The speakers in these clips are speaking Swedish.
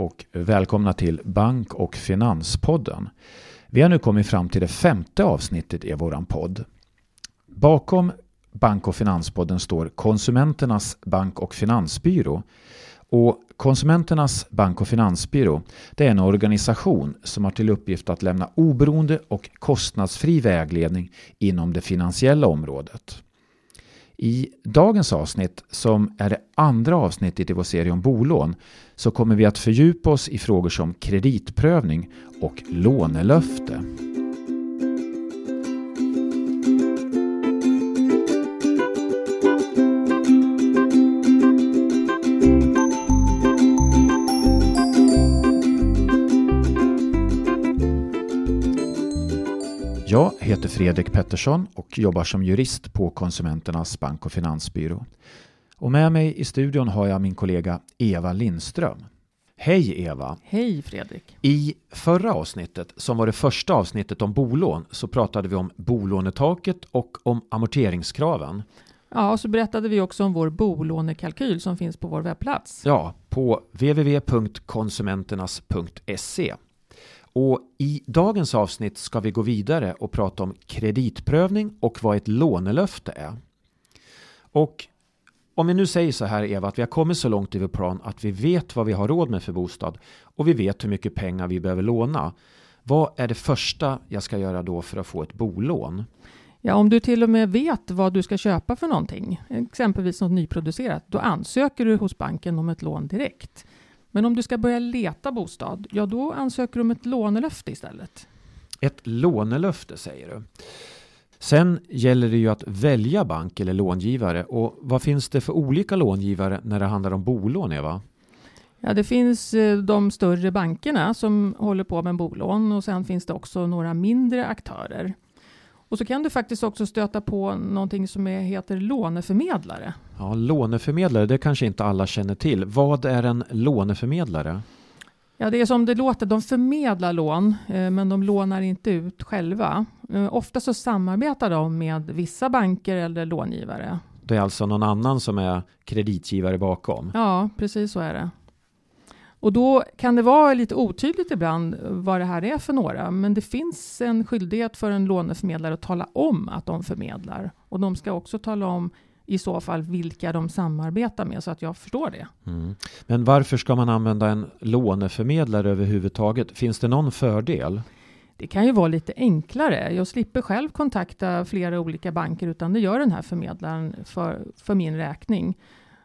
Och välkomna till Bank och Finanspodden. Vi har nu kommit fram till det femte avsnittet i våran podd. Bakom Bank och Finanspodden står Konsumenternas Bank och Finansbyrå. Och Konsumenternas Bank och Finansbyrå det är en organisation som har till uppgift att lämna oberoende och kostnadsfri vägledning inom det finansiella området. I dagens avsnitt, som är det andra avsnittet i vår serie om bolån, så kommer vi att fördjupa oss i frågor som kreditprövning och lånelöfte. Jag heter Fredrik Pettersson och jobbar som jurist på Konsumenternas bank och finansbyrå. Och med mig i studion har jag min kollega Eva Lindström. Hej Eva! Hej Fredrik! I förra avsnittet, som var det första avsnittet om bolån, så pratade vi om bolånetaket och om amorteringskraven. Ja, och så berättade vi också om vår bolånekalkyl som finns på vår webbplats. Ja, på www.konsumenternas.se. Och i dagens avsnitt ska vi gå vidare och prata om kreditprövning och vad ett lånelöfte är. Och om vi nu säger så här Eva, att vi har kommit så långt i vår plan att vi vet vad vi har råd med för bostad och vi vet hur mycket pengar vi behöver låna. Vad är det första jag ska göra då för att få ett bolån? Ja, om du till och med vet vad du ska köpa för någonting, exempelvis något nyproducerat, då ansöker du hos banken om ett lån direkt. Men om du ska börja leta bostad, ja då ansöker du om ett lånelöfte istället. Ett lånelöfte säger du. Sen gäller det ju att välja bank eller långivare och vad finns det för olika långivare när det handlar om bolån Eva? Ja, det finns eh, de större bankerna som håller på med bolån och sen finns det också några mindre aktörer. Och så kan du faktiskt också stöta på någonting som heter låneförmedlare. Ja, låneförmedlare, det kanske inte alla känner till. Vad är en låneförmedlare? Ja, det är som det låter. De förmedlar lån, eh, men de lånar inte ut själva. Eh, ofta så samarbetar de med vissa banker eller långivare. Det är alltså någon annan som är kreditgivare bakom? Ja, precis så är det. Och då kan det vara lite otydligt ibland vad det här är för några, men det finns en skyldighet för en låneförmedlare att tala om att de förmedlar. Och de ska också tala om i så fall vilka de samarbetar med så att jag förstår det. Mm. Men varför ska man använda en låneförmedlare överhuvudtaget? Finns det någon fördel? Det kan ju vara lite enklare. Jag slipper själv kontakta flera olika banker utan det gör den här förmedlaren för, för min räkning.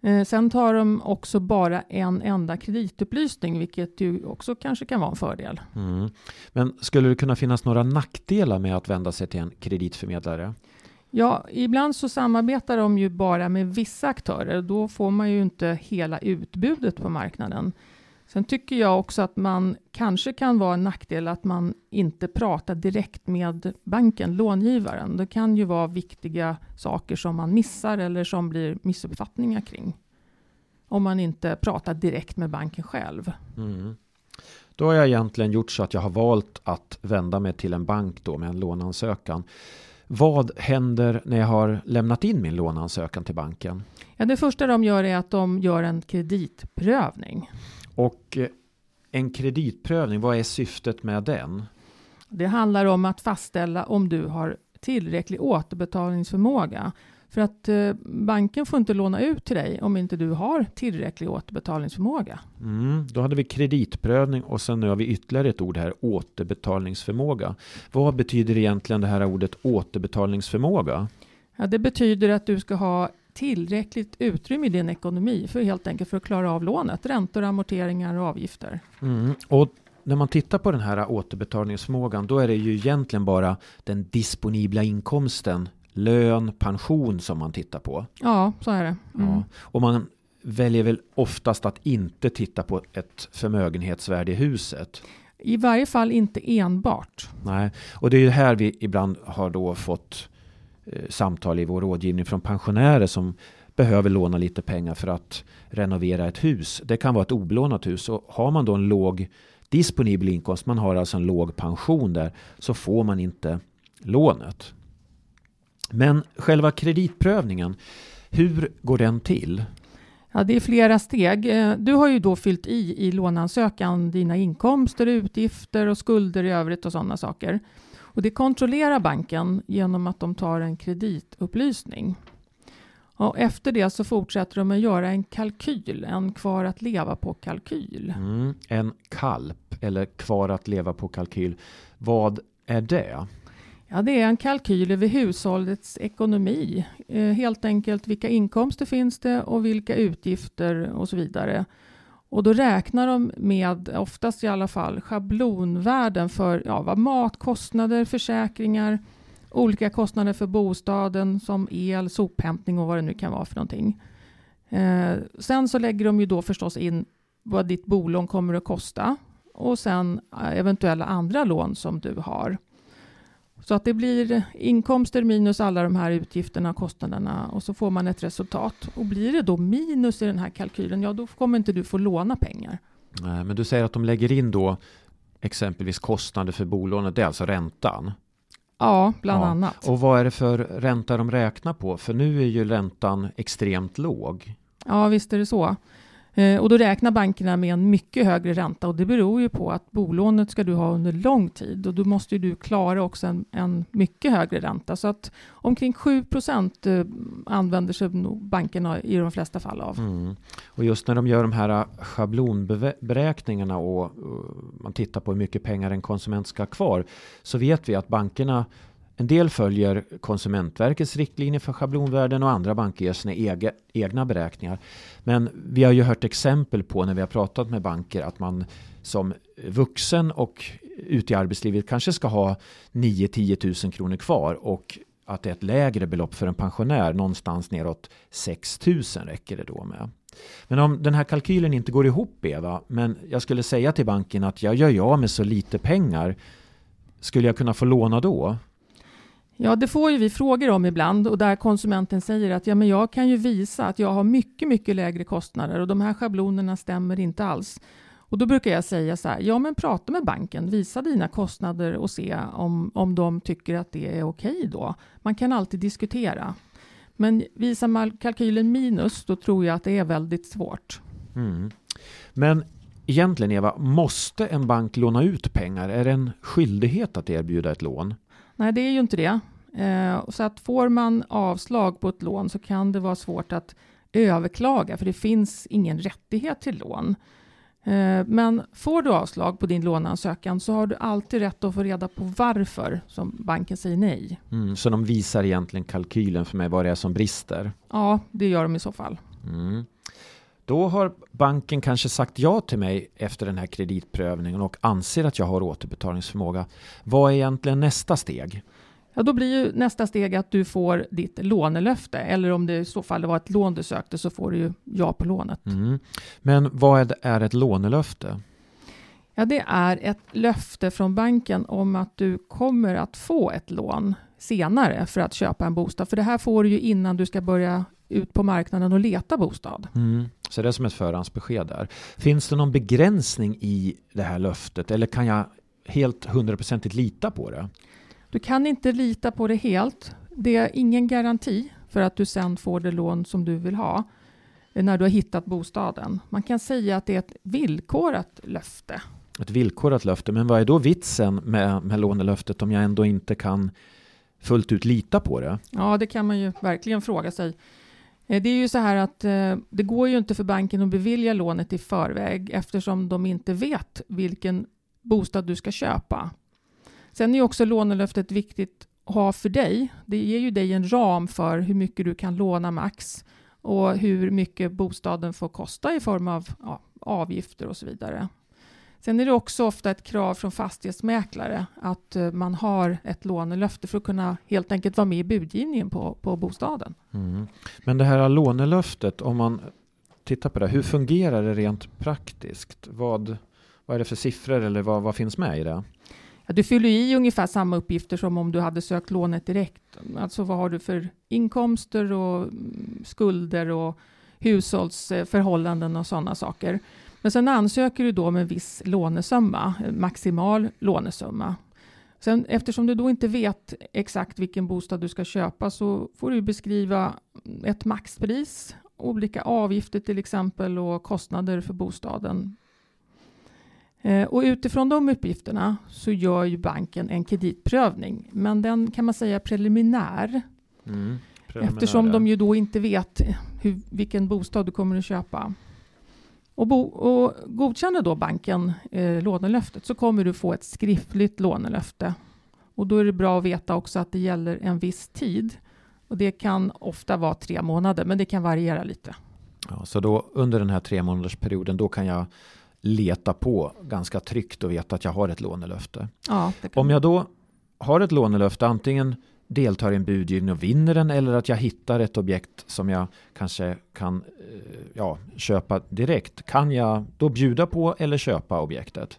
Eh, sen tar de också bara en enda kreditupplysning, vilket ju också kanske kan vara en fördel. Mm. Men skulle det kunna finnas några nackdelar med att vända sig till en kreditförmedlare? Ja, ibland så samarbetar de ju bara med vissa aktörer. Då får man ju inte hela utbudet på marknaden. Sen tycker jag också att man kanske kan vara en nackdel att man inte pratar direkt med banken, långivaren. Det kan ju vara viktiga saker som man missar eller som blir missuppfattningar kring. Om man inte pratar direkt med banken själv. Mm. Då har jag egentligen gjort så att jag har valt att vända mig till en bank då med en låneansökan. Vad händer när jag har lämnat in min låneansökan till banken? Ja, det första de gör är att de gör en kreditprövning. Och eh, en kreditprövning, vad är syftet med den? Det handlar om att fastställa om du har tillräcklig återbetalningsförmåga. För att eh, banken får inte låna ut till dig om inte du har tillräcklig återbetalningsförmåga. Mm, då hade vi kreditprövning och sen nu har vi ytterligare ett ord här, återbetalningsförmåga. Vad betyder egentligen det här ordet återbetalningsförmåga? Ja, det betyder att du ska ha tillräckligt utrymme i din ekonomi för helt enkelt för att klara av lånet, räntor, amorteringar och avgifter. Mm. Och när man tittar på den här återbetalningsförmågan då är det ju egentligen bara den disponibla inkomsten, lön, pension som man tittar på. Ja, så är det. Mm. Ja. Och man väljer väl oftast att inte titta på ett förmögenhetsvärde i huset. I varje fall inte enbart. Nej, och det är ju här vi ibland har då fått Eh, samtal i vår rådgivning från pensionärer som behöver låna lite pengar för att renovera ett hus. Det kan vara ett obelånat hus och har man då en låg disponibel inkomst, man har alltså en låg pension där, så får man inte lånet. Men själva kreditprövningen, hur går den till? Ja, det är flera steg. Eh, du har ju då fyllt i i låneansökan dina inkomster, utgifter och skulder i övrigt och sådana saker. Och det kontrollerar banken genom att de tar en kreditupplysning. Och efter det så fortsätter de att göra en kalkyl, en kvar att leva på kalkyl. Mm, en kalp eller kvar att leva på kalkyl. Vad är det? Ja, det är en kalkyl över hushållets ekonomi. Eh, helt enkelt vilka inkomster finns det och vilka utgifter och så vidare. Och då räknar de med, oftast i alla fall, schablonvärden för ja, matkostnader, försäkringar, olika kostnader för bostaden som el, sophämtning och vad det nu kan vara för någonting. Eh, sen så lägger de ju då förstås in vad ditt bolån kommer att kosta och sen eh, eventuella andra lån som du har. Så att det blir inkomster minus alla de här utgifterna och kostnaderna och så får man ett resultat. Och blir det då minus i den här kalkylen, ja då kommer inte du få låna pengar. Nej, men du säger att de lägger in då exempelvis kostnader för bolånet, det är alltså räntan? Ja, bland ja. annat. Och vad är det för ränta de räknar på? För nu är ju räntan extremt låg. Ja, visst är det så. Eh, och då räknar bankerna med en mycket högre ränta och det beror ju på att bolånet ska du ha under lång tid och då måste du klara också en, en mycket högre ränta. Så att omkring 7 procent eh, använder sig bankerna i de flesta fall av. Mm. Och just när de gör de här eh, schablonberäkningarna och man tittar på hur mycket pengar en konsument ska ha kvar så vet vi att bankerna en del följer Konsumentverkets riktlinjer för schablonvärden och andra banker gör sina egna beräkningar. Men vi har ju hört exempel på när vi har pratat med banker att man som vuxen och ute i arbetslivet kanske ska ha 9-10 000 kronor kvar och att det är ett lägre belopp för en pensionär, någonstans neråt 6 000 räcker det då med. Men om den här kalkylen inte går ihop Eva, men jag skulle säga till banken att jag gör jag med så lite pengar, skulle jag kunna få låna då? Ja, det får ju vi frågor om ibland och där konsumenten säger att ja, men jag kan ju visa att jag har mycket, mycket lägre kostnader och de här schablonerna stämmer inte alls. Och då brukar jag säga så här, ja men prata med banken, visa dina kostnader och se om, om de tycker att det är okej då. Man kan alltid diskutera. Men visar man kalkylen minus, då tror jag att det är väldigt svårt. Mm. Men egentligen Eva, måste en bank låna ut pengar? Är det en skyldighet att erbjuda ett lån? Nej, det är ju inte det. Eh, så att får man avslag på ett lån så kan det vara svårt att överklaga, för det finns ingen rättighet till lån. Eh, men får du avslag på din låneansökan så har du alltid rätt att få reda på varför som banken säger nej. Mm, så de visar egentligen kalkylen för mig vad det är som brister? Ja, det gör de i så fall. Mm. Då har banken kanske sagt ja till mig efter den här kreditprövningen och anser att jag har återbetalningsförmåga. Vad är egentligen nästa steg? Ja, då blir ju nästa steg att du får ditt lånelöfte eller om det i så fall var ett lån du sökte så får du ju ja på lånet. Mm. Men vad är ett lånelöfte? Ja, det är ett löfte från banken om att du kommer att få ett lån senare för att köpa en bostad. För det här får du ju innan du ska börja ut på marknaden och leta bostad. Mm. Så det är som ett förhandsbesked där. Finns det någon begränsning i det här löftet eller kan jag helt hundraprocentigt lita på det? Du kan inte lita på det helt. Det är ingen garanti för att du sen får det lån som du vill ha när du har hittat bostaden. Man kan säga att det är ett villkorat löfte. Ett villkorat löfte, men vad är då vitsen med, med lånelöftet om jag ändå inte kan fullt ut lita på det? Ja, det kan man ju verkligen fråga sig. Eh, det är ju så här att eh, det går ju inte för banken att bevilja lånet i förväg eftersom de inte vet vilken bostad du ska köpa. Sen är ju också lånelöftet viktigt att ha för dig. Det ger ju dig en ram för hur mycket du kan låna max och hur mycket bostaden får kosta i form av ja, avgifter och så vidare. Sen är det också ofta ett krav från fastighetsmäklare att eh, man har ett lånelöfte för att kunna helt enkelt vara med i budgivningen på, på bostaden. Mm. Men det här lånelöftet, om man tittar på det, hur fungerar det rent praktiskt? Vad, vad är det för siffror eller vad, vad finns med i det? Ja, du fyller i ungefär samma uppgifter som om du hade sökt lånet direkt. Alltså vad har du för inkomster och mm, skulder och hushållsförhållanden och sådana saker. Men sen ansöker du då med en viss lånesumma, maximal lånesumma. Sen, eftersom du då inte vet exakt vilken bostad du ska köpa så får du beskriva ett maxpris olika avgifter till exempel och kostnader för bostaden. Eh, och utifrån de uppgifterna så gör ju banken en kreditprövning, men den kan man säga är preliminär. Mm, eftersom de ju då inte vet hur, vilken bostad du kommer att köpa. Och, bo, och godkänner då banken eh, lånelöftet så kommer du få ett skriftligt lånelöfte. Och då är det bra att veta också att det gäller en viss tid. Och det kan ofta vara tre månader, men det kan variera lite. Ja, så då under den här tre månaders perioden, då kan jag leta på ganska tryggt och veta att jag har ett lånelöfte. Ja, Om jag då har ett lånelöfte, antingen deltar i en budgivning och vinner den eller att jag hittar ett objekt som jag kanske kan eh, ja, köpa direkt. Kan jag då bjuda på eller köpa objektet?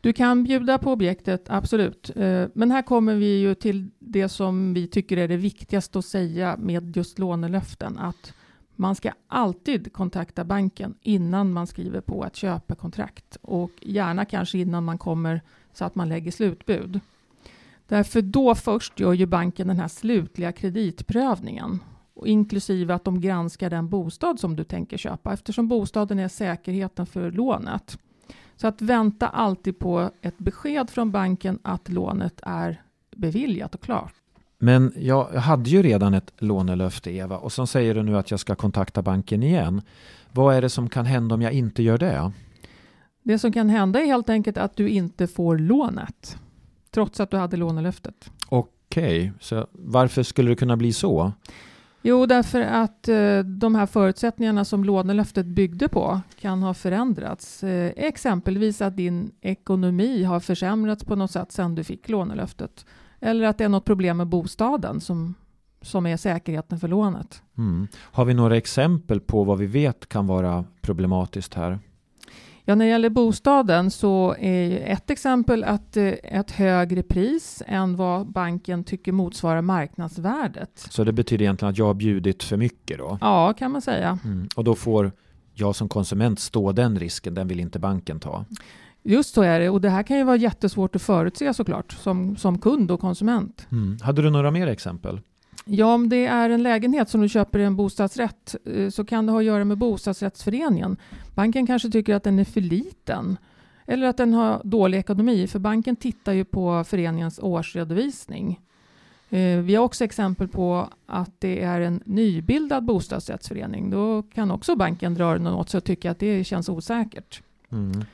Du kan bjuda på objektet, absolut. Eh, men här kommer vi ju till det som vi tycker är det viktigaste att säga med just lånelöften. Att man ska alltid kontakta banken innan man skriver på ett köpekontrakt och gärna kanske innan man kommer så att man lägger slutbud. Därför då först gör ju banken den här slutliga kreditprövningen och inklusive att de granskar den bostad som du tänker köpa eftersom bostaden är säkerheten för lånet. Så att vänta alltid på ett besked från banken att lånet är beviljat och klart. Men jag hade ju redan ett lånelöfte Eva och så säger du nu att jag ska kontakta banken igen. Vad är det som kan hända om jag inte gör det? Det som kan hända är helt enkelt att du inte får lånet trots att du hade lånelöftet. Okej, okay. så varför skulle det kunna bli så? Jo, därför att eh, de här förutsättningarna som lånelöftet byggde på kan ha förändrats. Eh, exempelvis att din ekonomi har försämrats på något sätt sedan du fick lånelöftet. Eller att det är något problem med bostaden som, som är säkerheten för lånet. Mm. Har vi några exempel på vad vi vet kan vara problematiskt här? Ja, när det gäller bostaden så är ett exempel att eh, ett högre pris än vad banken tycker motsvarar marknadsvärdet. Så det betyder egentligen att jag har bjudit för mycket då? Ja, kan man säga. Mm. Och då får jag som konsument stå den risken, den vill inte banken ta? Just så är det och det här kan ju vara jättesvårt att förutse såklart som, som kund och konsument. Mm. Hade du några mer exempel? Ja, om det är en lägenhet som du köper i en bostadsrätt eh, så kan det ha att göra med bostadsrättsföreningen. Banken kanske tycker att den är för liten eller att den har dålig ekonomi, för banken tittar ju på föreningens årsredovisning. Eh, vi har också exempel på att det är en nybildad bostadsrättsförening. Då kan också banken dra den åt sig och tycka att det känns osäkert. Mm.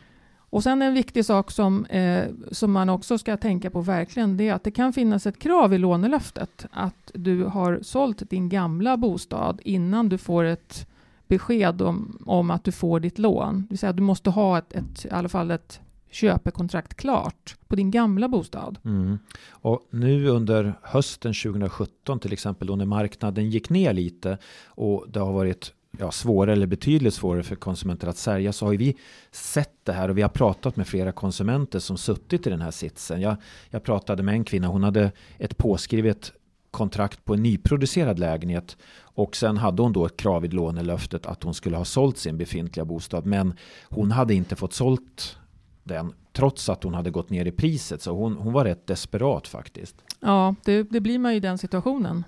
Och sen en viktig sak som, eh, som man också ska tänka på verkligen, det är att det kan finnas ett krav i lånelöftet att du har sålt din gamla bostad innan du får ett besked om, om att du får ditt lån. Det vill säga du måste ha ett, ett, i alla fall ett köpekontrakt klart på din gamla bostad. Mm. Och nu under hösten 2017 till exempel då när marknaden gick ner lite och det har varit ja, svårare eller betydligt svårare för konsumenter att sälja så har vi sett det här och vi har pratat med flera konsumenter som suttit i den här sitsen. Jag, jag pratade med en kvinna, hon hade ett påskrivet kontrakt på en nyproducerad lägenhet och sen hade hon då ett krav i lånelöftet att hon skulle ha sålt sin befintliga bostad men hon hade inte fått sålt den trots att hon hade gått ner i priset så hon, hon var rätt desperat faktiskt. Ja, det, det blir man ju i den situationen.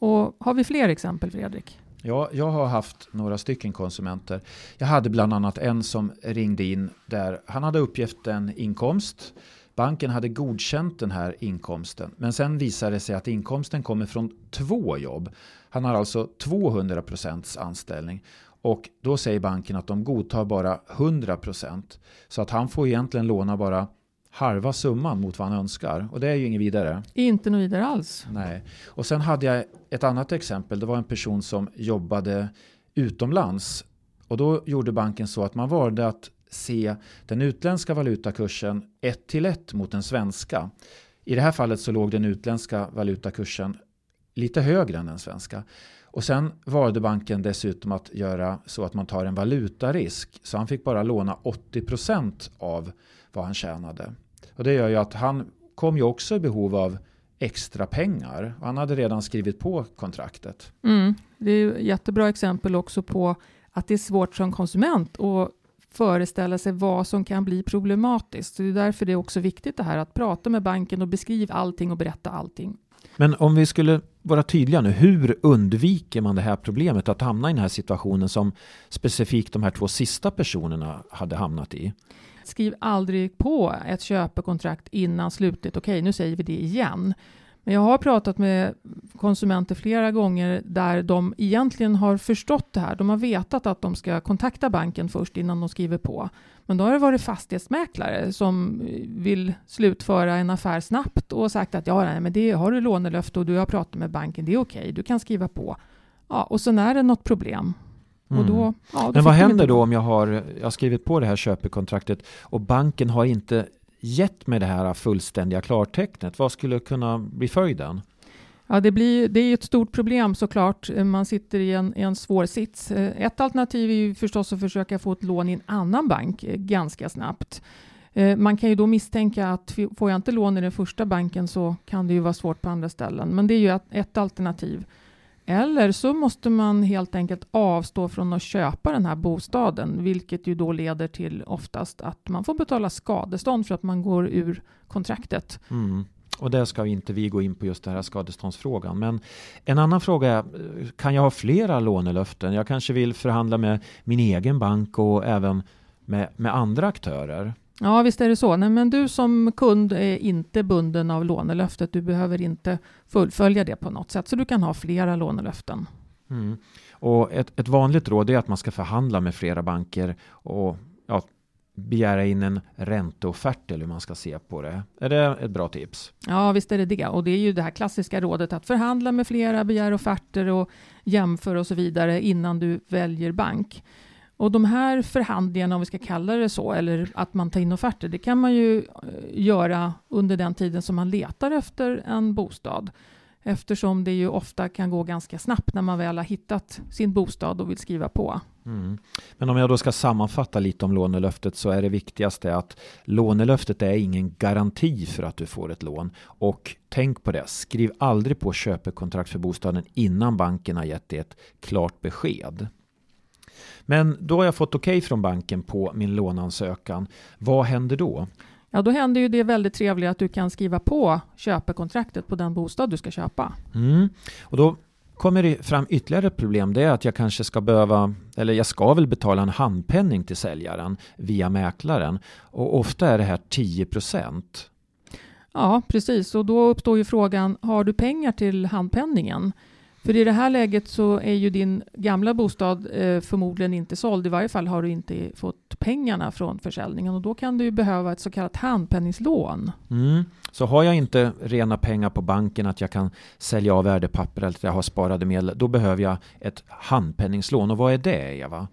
Och har vi fler exempel Fredrik? Ja, jag har haft några stycken konsumenter. Jag hade bland annat en som ringde in där han hade uppgett en inkomst. Banken hade godkänt den här inkomsten. Men sen visade det sig att inkomsten kommer från två jobb. Han har alltså 200 procents anställning. Och då säger banken att de godtar bara 100 procent. Så att han får egentligen låna bara halva summan mot vad han önskar. Och det är ju inget vidare. Inte något vidare alls. Nej. Och sen hade jag ett annat exempel. Det var en person som jobbade utomlands. Och då gjorde banken så att man valde att se den utländska valutakursen ett till ett mot den svenska. I det här fallet så låg den utländska valutakursen lite högre än den svenska. Och sen valde banken dessutom att göra så att man tar en valutarisk. Så han fick bara låna 80% av vad han tjänade. Och det gör ju att han kom ju också i behov av extra pengar. Han hade redan skrivit på kontraktet. Mm, det är ett jättebra exempel också på att det är svårt som konsument att föreställa sig vad som kan bli problematiskt. Så det är därför det är också viktigt det här att prata med banken och beskriva allting och berätta allting. Men om vi skulle vara tydliga nu. Hur undviker man det här problemet att hamna i den här situationen som specifikt de här två sista personerna hade hamnat i? Skriv aldrig på ett köpekontrakt innan slutet. Okej, okay, nu säger vi det igen. Men jag har pratat med konsumenter flera gånger där de egentligen har förstått det här. De har vetat att de ska kontakta banken först innan de skriver på. Men då har det varit fastighetsmäklare som vill slutföra en affär snabbt och sagt att ja, nej, men det har du lånelöfte och du har pratat med banken, det är okej, okay, du kan skriva på. Ja, och sen är det något problem. Mm. Då, ja, då men vad händer då om jag har, jag har skrivit på det här köpekontraktet och banken har inte gett mig det här fullständiga klartecknet? Vad skulle kunna bli följden? Ja, det, blir, det är ett stort problem såklart. Man sitter i en, en svår sits. Ett alternativ är ju förstås att försöka få ett lån i en annan bank eh, ganska snabbt. Eh, man kan ju då misstänka att får jag inte lån i den första banken så kan det ju vara svårt på andra ställen. Men det är ju ett alternativ. Eller så måste man helt enkelt avstå från att köpa den här bostaden, vilket ju då leder till oftast att man får betala skadestånd för att man går ur kontraktet. Mm. Och där ska inte vi gå in på just den här skadeståndsfrågan. Men en annan fråga är, kan jag ha flera lånelöften? Jag kanske vill förhandla med min egen bank och även med, med andra aktörer. Ja, visst är det så. Nej, men du som kund är inte bunden av lånelöftet. Du behöver inte fullfölja det på något sätt, så du kan ha flera lånelöften. Mm. Och ett, ett vanligt råd är att man ska förhandla med flera banker och ja, begära in en ränteoffert eller hur man ska se på det. Är det ett bra tips? Ja, visst är det det. Och det är ju det här klassiska rådet att förhandla med flera, begära offerter och jämföra och så vidare innan du väljer bank. Och de här förhandlingarna, om vi ska kalla det så, eller att man tar in offerter, det kan man ju eh, göra under den tiden som man letar efter en bostad. Eftersom det ju ofta kan gå ganska snabbt när man väl har hittat sin bostad och vill skriva på. Mm. Men om jag då ska sammanfatta lite om lånelöftet så är det viktigaste att lånelöftet är ingen garanti för att du får ett lån. Och tänk på det, skriv aldrig på köpekontrakt för bostaden innan banken har gett dig ett klart besked. Men då har jag fått okej okay från banken på min låneansökan. Vad händer då? Ja, då händer ju det väldigt trevliga att du kan skriva på köpekontraktet på den bostad du ska köpa. Mm. Och då kommer det fram ytterligare ett problem. Det är att jag kanske ska behöva, eller jag ska väl betala en handpenning till säljaren via mäklaren. Och ofta är det här 10 procent. Ja, precis. Och då uppstår ju frågan, har du pengar till handpenningen? För i det här läget så är ju din gamla bostad eh, förmodligen inte såld. I varje fall har du inte fått pengarna från försäljningen och då kan du behöva ett så kallat handpenningslån. Mm. Så har jag inte rena pengar på banken att jag kan sälja av värdepapper eller att jag har sparade medel, då behöver jag ett handpenningslån. Och vad är det, Eva?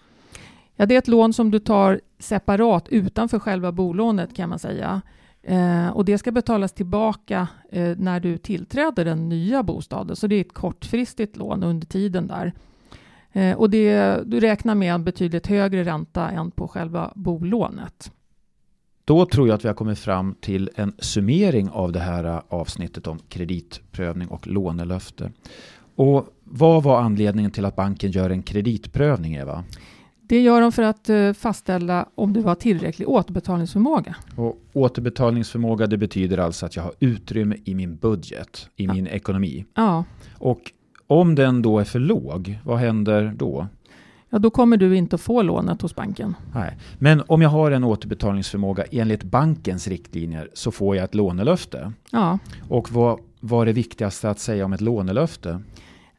Ja, det är ett lån som du tar separat utanför själva bolånet kan man säga. Eh, och det ska betalas tillbaka eh, när du tillträder den nya bostaden. Så det är ett kortfristigt lån under tiden där. Eh, och det, du räknar med en betydligt högre ränta än på själva bolånet. Då tror jag att vi har kommit fram till en summering av det här eh, avsnittet om kreditprövning och lånelöfte. Och vad var anledningen till att banken gör en kreditprövning, Eva? Det gör de för att uh, fastställa om du har tillräcklig återbetalningsförmåga. Och återbetalningsförmåga det betyder alltså att jag har utrymme i min budget, i ja. min ekonomi. Ja. Och om den då är för låg, vad händer då? Ja, då kommer du inte att få lånet hos banken. Nej. Men om jag har en återbetalningsförmåga enligt bankens riktlinjer så får jag ett lånelöfte. Ja. Och vad var det viktigaste att säga om ett lånelöfte?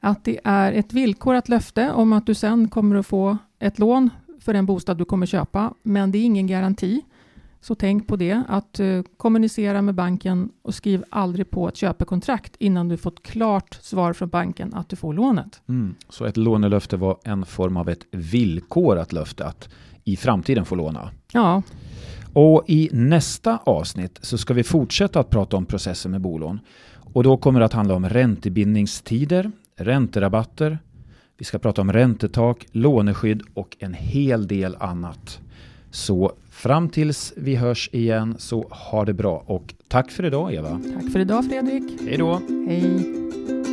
Att det är ett villkorat löfte om att du sen kommer att få ett lån för den bostad du kommer köpa, men det är ingen garanti. Så tänk på det, att uh, kommunicera med banken och skriv aldrig på ett köpekontrakt innan du fått klart svar från banken att du får lånet. Mm. Så ett lånelöfte var en form av ett villkorat löfte att i framtiden få låna? Ja. Och i nästa avsnitt så ska vi fortsätta att prata om processen med bolån. Och då kommer det att handla om räntebindningstider, ränterabatter, vi ska prata om räntetak, låneskydd och en hel del annat. Så fram tills vi hörs igen så ha det bra och tack för idag Eva. Tack för idag Fredrik. Hej då. Hej.